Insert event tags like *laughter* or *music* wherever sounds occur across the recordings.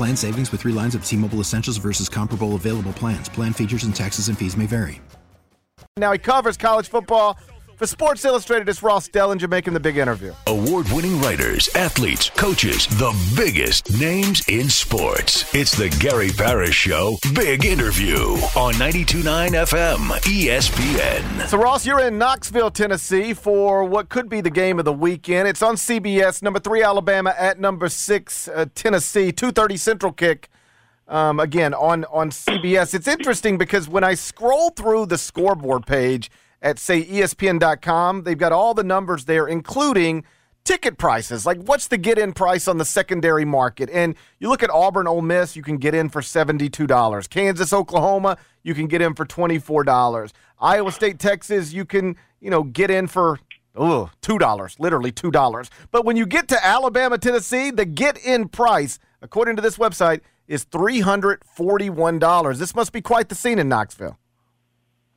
Plan savings with 3 lines of T-Mobile Essentials versus comparable available plans. Plan features and taxes and fees may vary. Now he covers college football for Sports Illustrated, it's Ross Dellenger making the big interview. Award winning writers, athletes, coaches, the biggest names in sports. It's the Gary Parrish Show Big Interview on 92.9 FM ESPN. So, Ross, you're in Knoxville, Tennessee for what could be the game of the weekend. It's on CBS, number three, Alabama at number six, uh, Tennessee, 2.30 Central kick. Um, again, on, on CBS. It's interesting because when I scroll through the scoreboard page – at, say, ESPN.com. They've got all the numbers there, including ticket prices. Like, what's the get in price on the secondary market? And you look at Auburn, Ole Miss, you can get in for $72. Kansas, Oklahoma, you can get in for $24. Iowa State, Texas, you can, you know, get in for Ugh, two dollars, literally two dollars. But when you get to Alabama, Tennessee, the get-in price, according to this website, is three hundred forty-one dollars. This must be quite the scene in Knoxville.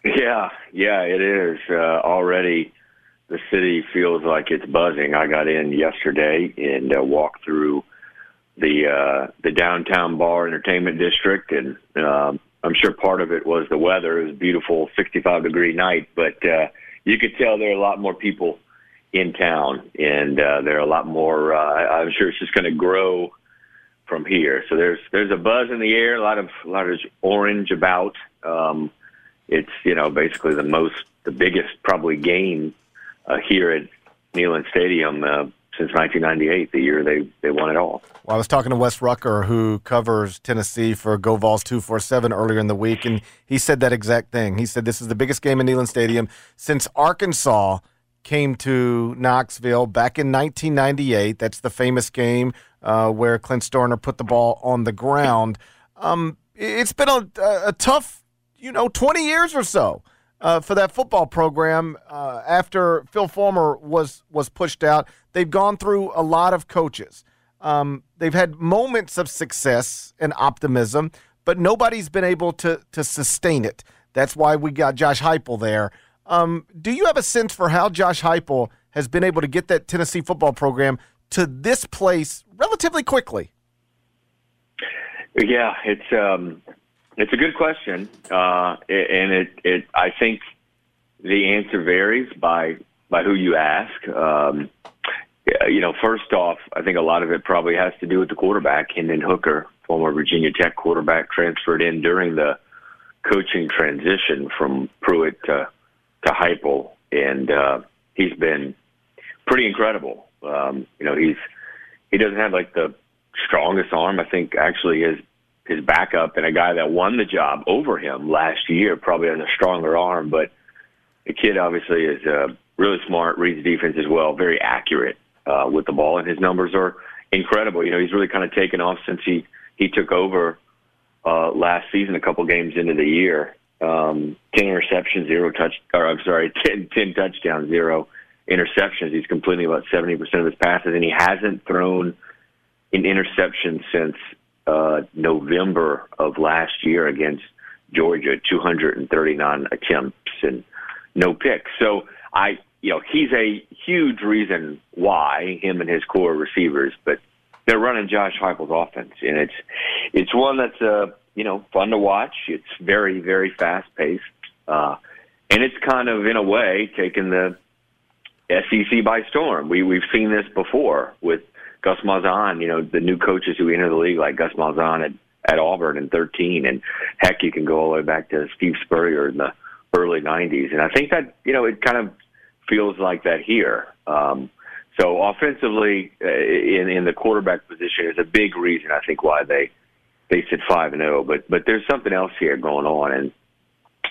Yeah, yeah, it is. Uh, already the city feels like it's buzzing. I got in yesterday and uh, walked through the uh, the downtown bar entertainment district, and um, I'm sure part of it was the weather. It was a beautiful 65 degree night, but uh, you could tell there are a lot more people in town, and uh, there are a lot more. Uh, I'm sure it's just going to grow from here. So there's there's a buzz in the air, a lot of a lot of orange about. Um, it's you know basically the most the biggest probably game uh, here at Neyland Stadium uh, since 1998, the year they they won it all. Well, I was talking to Wes Rucker, who covers Tennessee for Go Vols 247 earlier in the week, and he said that exact thing. He said this is the biggest game in Neyland Stadium since Arkansas came to Knoxville back in 1998. That's the famous game uh, where Clint Stoerner put the ball on the ground. Um, it's been a, a tough you know, 20 years or so uh, for that football program uh, after Phil Fulmer was was pushed out. They've gone through a lot of coaches. Um, they've had moments of success and optimism, but nobody's been able to to sustain it. That's why we got Josh Heupel there. Um, do you have a sense for how Josh Heupel has been able to get that Tennessee football program to this place relatively quickly? Yeah, it's um, it's a good question, uh, and it, it I think the answer varies by by who you ask. Um, you know, first off, I think a lot of it probably has to do with the quarterback, Hendon Hooker, former Virginia Tech quarterback, transferred in during the coaching transition from Pruitt to to Heupel, and uh, he's been pretty incredible. Um, you know, he's he doesn't have like the strongest arm. I think actually his his backup and a guy that won the job over him last year probably has a stronger arm, but the kid obviously is uh, really smart, reads defense as well, very accurate uh, with the ball, and his numbers are incredible. You know, he's really kind of taken off since he he took over uh, last season, a couple games into the year. Um, ten interceptions, zero touch, or I'm sorry, *laughs* 10, 10 touchdowns, zero interceptions. He's completing about seventy percent of his passes, and he hasn't thrown an interception since uh, November of last year against Georgia, 239 attempts and no picks. So I, you know, he's a huge reason why him and his core receivers, but they're running Josh Heupel's offense, and it's it's one that's uh, you know fun to watch. It's very very fast paced, uh, and it's kind of in a way taken the SEC by storm. We we've seen this before with Gus Malzahn, you know, the new coaches who enter the league like Gus Malzahn at, at Auburn in 13. And heck, you can go all the way back to Steve Spurrier in the early '90s, and I think that you know it kind of feels like that here. Um, so offensively, uh, in in the quarterback position is a big reason I think why they they sit five and zero. But but there's something else here going on, and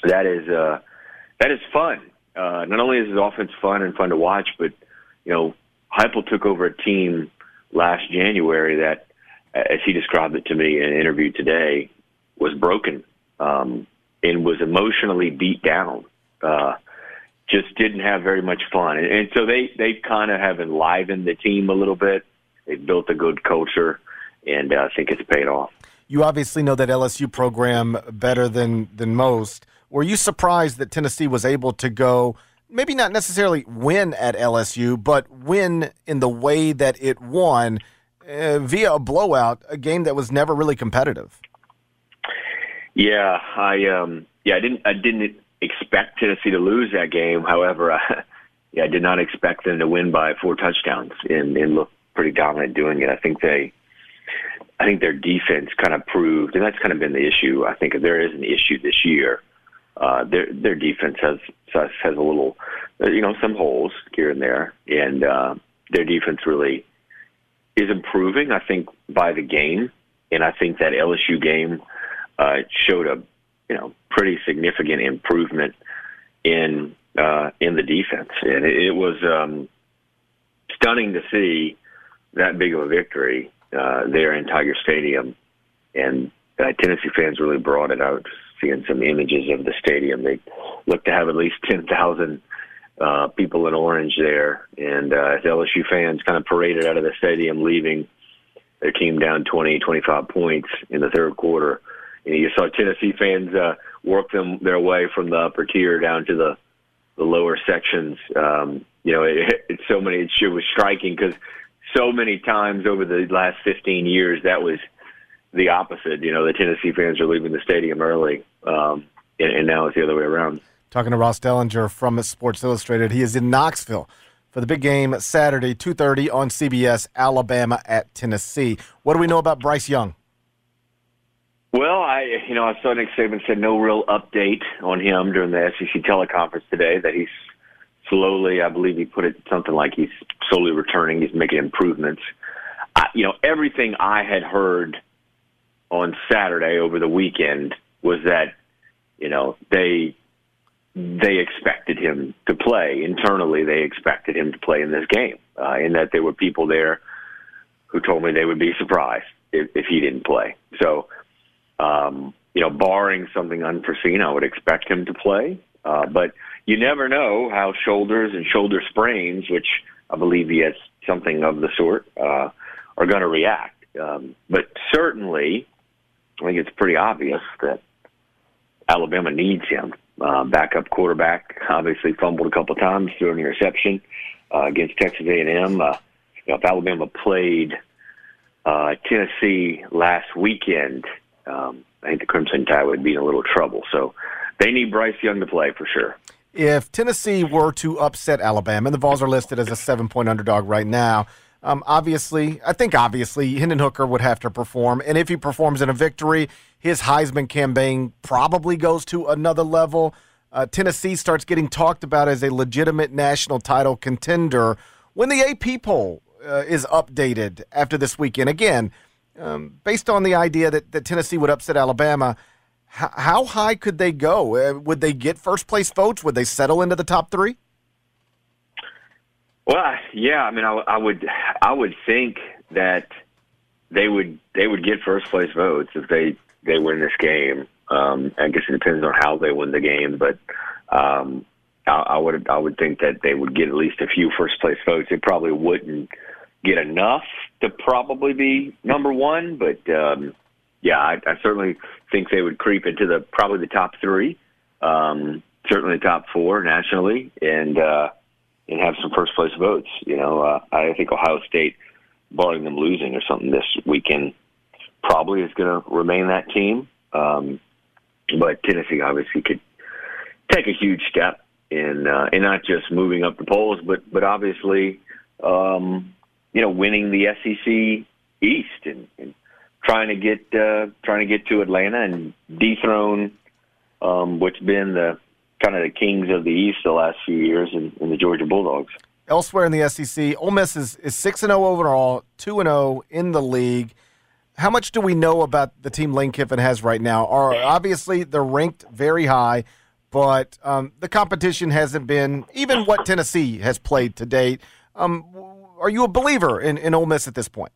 that is uh, that is fun. Uh, not only is his offense fun and fun to watch, but you know Heupel took over a team last January that, as he described it to me in an interview today, was broken um, and was emotionally beat down. Uh, just didn't have very much fun, and, and so they they kind of have enlivened the team a little bit. They've built a good culture, and uh, I think it's paid off. You obviously know that LSU program better than than most. Were you surprised that Tennessee was able to go? Maybe not necessarily win at LSU, but win in the way that it won uh, via a blowout, a game that was never really competitive. Yeah, I um, yeah, I didn't I didn't expect Tennessee to lose that game. However, I, *laughs* yeah, I did not expect them to win by four touchdowns and, and look pretty dominant doing it. I think they I think their defense kind of proved, and that's kind of been the issue. I think there is an issue this year, uh, their their defense has has a little, uh, you know, some holes here and there, and uh, their defense really is improving. I think by the game, and I think that LSU game uh, showed a you know pretty significant improvement in uh, in the defense, and it, it was um, stunning to see that big of a victory uh, there in Tiger Stadium, and uh, Tennessee fans really brought it out seeing some images of the stadium. They look to have at least 10,000 uh, people in orange there. And uh, as LSU fans kind of paraded out of the stadium, leaving their team down 20, 25 points in the third quarter. And you saw Tennessee fans uh, work them their way from the upper tier down to the the lower sections. Um, you know, it, it's so many. It was striking because so many times over the last 15 years that was the opposite. You know, the Tennessee fans are leaving the stadium early, um, and, and now it's the other way around. Talking to Ross Dellenger from Sports Illustrated, he is in Knoxville for the big game Saturday, two thirty on CBS. Alabama at Tennessee. What do we know about Bryce Young? Well, I you know I saw Nick Saban said no real update on him during the SEC teleconference today. That he's slowly, I believe he put it something like he's slowly returning. He's making improvements. I, you know everything I had heard on Saturday over the weekend was that you know they they expected him to play internally. They expected him to play in this game, uh, and that there were people there who told me they would be surprised if, if he didn't play. So, um, you know, barring something unforeseen, I would expect him to play. Uh, but you never know how shoulders and shoulder sprains, which I believe he has something of the sort, uh, are going to react. Um, but certainly, I think it's pretty obvious that Alabama needs him. Uh, backup quarterback obviously fumbled a couple times during the reception uh, against Texas A&M. Uh, you know, if Alabama played uh, Tennessee last weekend, um, I think the Crimson Tide would be in a little trouble. So they need Bryce Young to play for sure. If Tennessee were to upset Alabama, and the Vols are listed as a seven point underdog right now, um, obviously, I think obviously Hendon Hooker would have to perform, and if he performs in a victory, his Heisman campaign probably goes to another level. Uh, Tennessee starts getting talked about as a legitimate national title contender when the AP poll uh, is updated after this weekend. Again, um, based on the idea that, that Tennessee would upset Alabama, h- how high could they go? Uh, would they get first place votes? Would they settle into the top three? Well, yeah, I mean, I, I would, I would think that they would, they would get first place votes if they they win this game. Um, I guess it depends on how they win the game, but um, I, I would, I would think that they would get at least a few first place votes. They probably wouldn't get enough to probably be number one, but um, yeah, I, I certainly think they would creep into the probably the top three, um, certainly top four nationally, and. uh and have some first place votes. You know, uh, I think Ohio State, barring them losing or something this weekend, probably is going to remain that team. Um, but Tennessee obviously could take a huge step in uh, in not just moving up the polls, but but obviously, um, you know, winning the SEC East and, and trying to get uh, trying to get to Atlanta and dethrone um, what's been the kind of the kings of the East the last few years in, in the Georgia Bulldogs. Elsewhere in the SEC, Ole Miss is is six and zero overall, two and zero in the league. How much do we know about the team Lane Kiffin has right now? Are obviously they're ranked very high, but um, the competition hasn't been even what Tennessee has played to date. Um, are you a believer in, in Ole Miss at this point?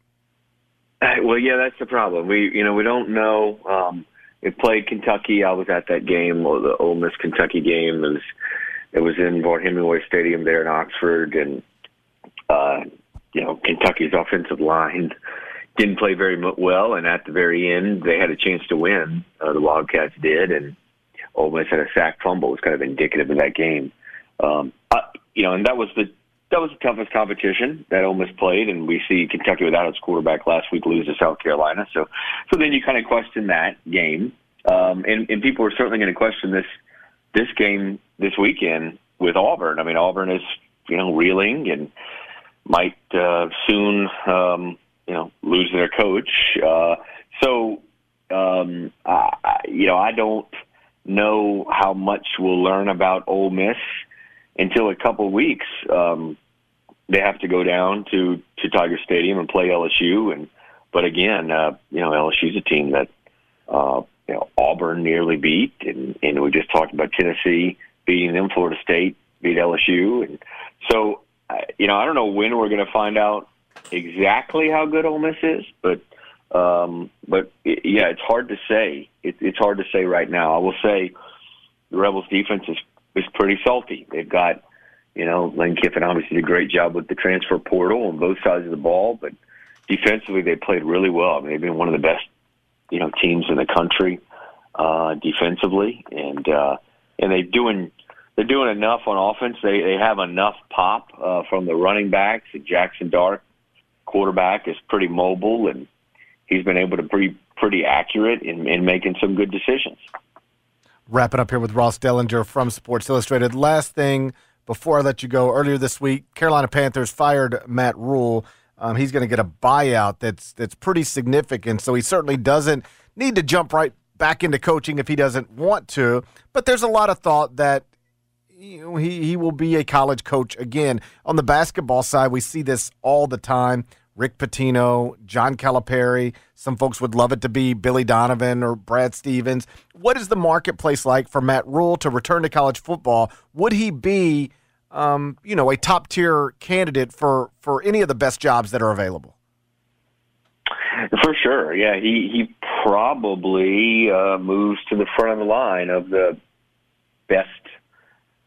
Uh, well, yeah, that's the problem. We, you know, we don't know. Um, it played Kentucky. I was at that game, the Ole Miss Kentucky game. It was, it was in Vaught Hemingway Stadium there in Oxford, and uh, you know, Kentucky's offensive line didn't play very well, and at the very end, they had a chance to win. Uh, the Wildcats did, and Ole Miss had a sack fumble. It was kind of indicative of that game. Um, uh, you know, and that was the that was the toughest competition that Ole Miss played, and we see Kentucky without its quarterback last week lose to South Carolina. So, so then you kind of question that game, um, and, and people are certainly going to question this this game this weekend with Auburn. I mean, Auburn is you know reeling and might uh, soon um, you know lose their coach. Uh, so, um, I, you know, I don't know how much we'll learn about Ole Miss until a couple weeks. Um, they have to go down to to Tiger Stadium and play LSU, and but again, uh, you know LSU's a team that uh, you know Auburn nearly beat, and and we just talked about Tennessee beating them, Florida State beat LSU, and so uh, you know I don't know when we're going to find out exactly how good Ole Miss is, but um, but yeah, it's hard to say. It, it's hard to say right now. I will say the Rebels defense is is pretty salty. They've got, you know, Lane Kiffin obviously did a great job with the transfer portal on both sides of the ball, but defensively they played really well. I mean, they've been one of the best, you know, teams in the country uh, defensively, and uh, and they're doing they're doing enough on offense. They they have enough pop uh, from the running backs. Jackson Dart, quarterback, is pretty mobile, and he's been able to be pretty accurate in, in making some good decisions wrapping up here with Ross Dellenger from Sports Illustrated. Last thing before I let you go, earlier this week, Carolina Panthers fired Matt Rhule. Um, he's going to get a buyout that's that's pretty significant. So he certainly doesn't need to jump right back into coaching if he doesn't want to. But there's a lot of thought that you know, he he will be a college coach again. On the basketball side, we see this all the time. Rick Pitino, John Calipari. Some folks would love it to be Billy Donovan or Brad Stevens. What is the marketplace like for Matt Rhule to return to college football? Would he be, um, you know, a top tier candidate for for any of the best jobs that are available? For sure, yeah. He he probably uh, moves to the front of the line of the best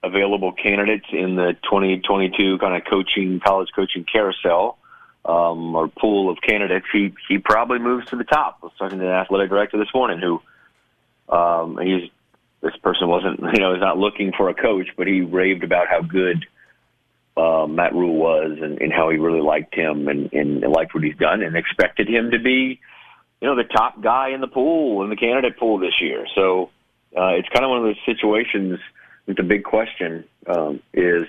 available candidates in the 2022 kind of coaching college coaching carousel um, or pool of candidates, he he probably moves to the top. I was talking to the athletic director this morning, who um, he's this person wasn't *laughs* you know is not looking for a coach, but he raved about how good uh, Matt Rhule was and, and how he really liked him and, and, and liked what he's done and expected him to be you know the top guy in the pool in the candidate pool this year. So uh, it's kind of one of those situations. The big question um, is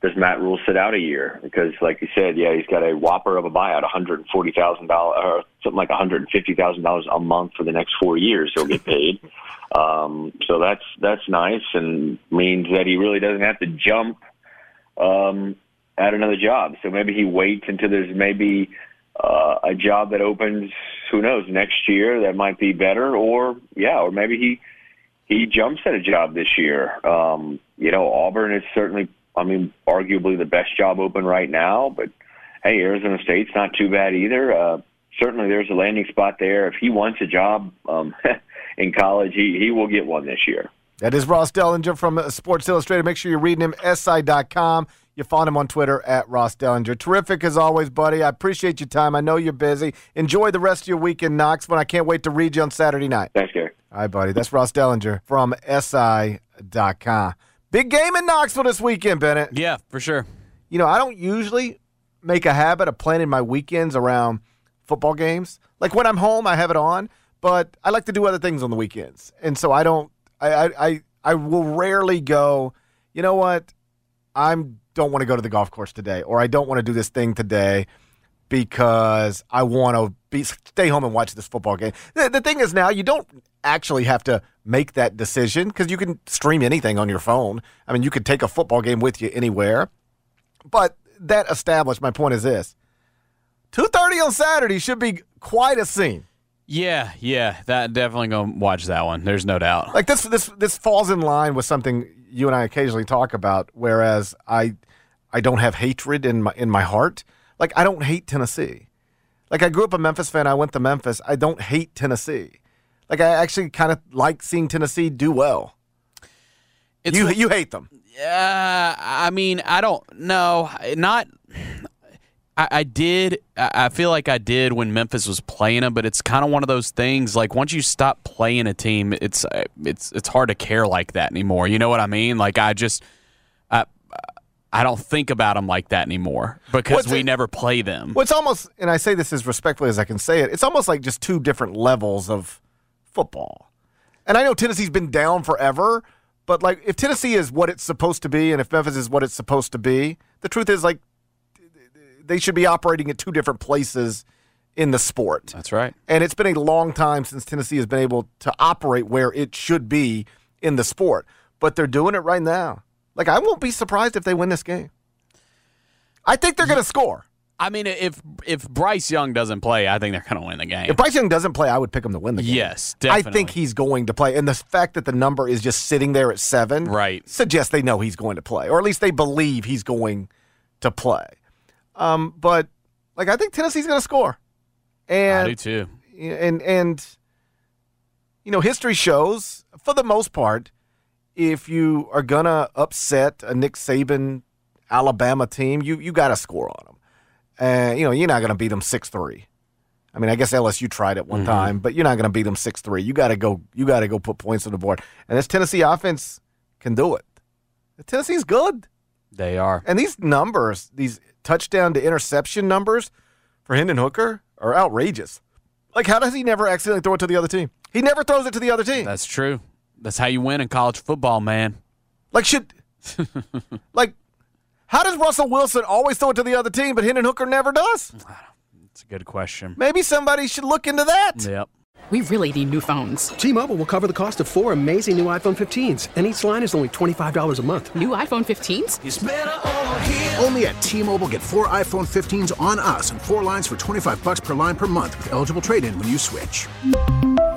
does Matt Rhule sit out a year? Because, like you said, yeah, he's got a whopper of a buyout, one hundred and forty thousand dollars, or something like one hundred and fifty thousand dollars a month for the next four years. He'll get paid. *laughs* um, so that's that's nice, and means that he really doesn't have to jump um, at another job. So maybe he waits until there's maybe uh, a job that opens. Who knows next year that might be better, or yeah, or maybe he he jumps at a job this year. Um, you know, Auburn is certainly I mean, arguably the best job open right now. But hey, Arizona State's not too bad either. Uh, certainly, there's a landing spot there. If he wants a job um, *laughs* in college, he he will get one this year. That is Ross Dellenger from Sports Illustrated. Make sure you're reading him, si.com. You find him on Twitter at Ross Dellenger. Terrific as always, buddy. I appreciate your time. I know you're busy. Enjoy the rest of your week in Knoxville. I can't wait to read you on Saturday night. Thanks, Gary. All right, buddy. That's Ross Dellenger from si.com. Big game in Knoxville this weekend, Bennett. Yeah, for sure. You know, I don't usually make a habit of planning my weekends around football games. Like when I'm home, I have it on, but I like to do other things on the weekends, and so I don't. I I I will rarely go. You know what? I'm don't want to go to the golf course today, or I don't want to do this thing today because I want to be stay home and watch this football game. The, the thing is now you don't actually have to make that decision because you can stream anything on your phone. I mean, you could take a football game with you anywhere. But that established, my point is this: two thirty on Saturday should be quite a scene. Yeah, yeah, that definitely gonna watch that one. There's no doubt. Like this, this, this falls in line with something you and I occasionally talk about. Whereas I, I don't have hatred in my in my heart. Like I don't hate Tennessee. Like I grew up a Memphis fan. I went to Memphis. I don't hate Tennessee. Like I actually kind of like seeing Tennessee do well. It's you you hate them. Yeah, I mean, I don't know. Not. I, I did. I feel like I did when Memphis was playing them, but it's kind of one of those things. Like once you stop playing a team, it's uh, it's it's hard to care like that anymore. You know what I mean? Like I just. I, don't think about them like that anymore because What's we it- never play them. Well, it's almost, and I say this as respectfully as I can say it. It's almost like just two different levels of football. And I know Tennessee's been down forever, but like if Tennessee is what it's supposed to be, and if Memphis is what it's supposed to be, the truth is like they should be operating at two different places in the sport. That's right. And it's been a long time since Tennessee has been able to operate where it should be in the sport. But they're doing it right now. Like, I won't be surprised if they win this game. I think they're going to score. I mean, if if Bryce Young doesn't play, I think they're going to win the game. If Bryce Young doesn't play, I would pick him to win the game. Yes, definitely. I think he's going to play. And the fact that the number is just sitting there at seven Right. suggests they know he's going to play, or at least they believe he's going to play. Um, but, like, I think Tennessee's going to score. And I do too. and and you know history shows for the most part if you are gonna upset a Nick Saban Alabama team you you got to score on them and you know you're not gonna beat them 6-3 I mean I guess LSU tried it one mm-hmm. time but you're not gonna beat them 6-3 you got to go you got to go put points on the board and this Tennessee offense can do it Tennessee's good They are. and these numbers these touchdown to interception numbers for Hendon Hooker are outrageous. Like, how does he never accidentally throw it to the other team? He never throws it to the other team. That's true. That's how you win in college football, man. like, should *laughs* like, how does Russell Wilson always throw it to the other team, but Hendon Hooker never does? It's a good question. Maybe somebody should look into that. Yep. We really need new phones. T-Mobile will cover the cost of four amazing new iPhone 15s, and each line is only $25 a month. New iPhone 15s? Only at T-Mobile get four iPhone 15s on us and four lines for 25 bucks per line per month with eligible trade-in when you switch.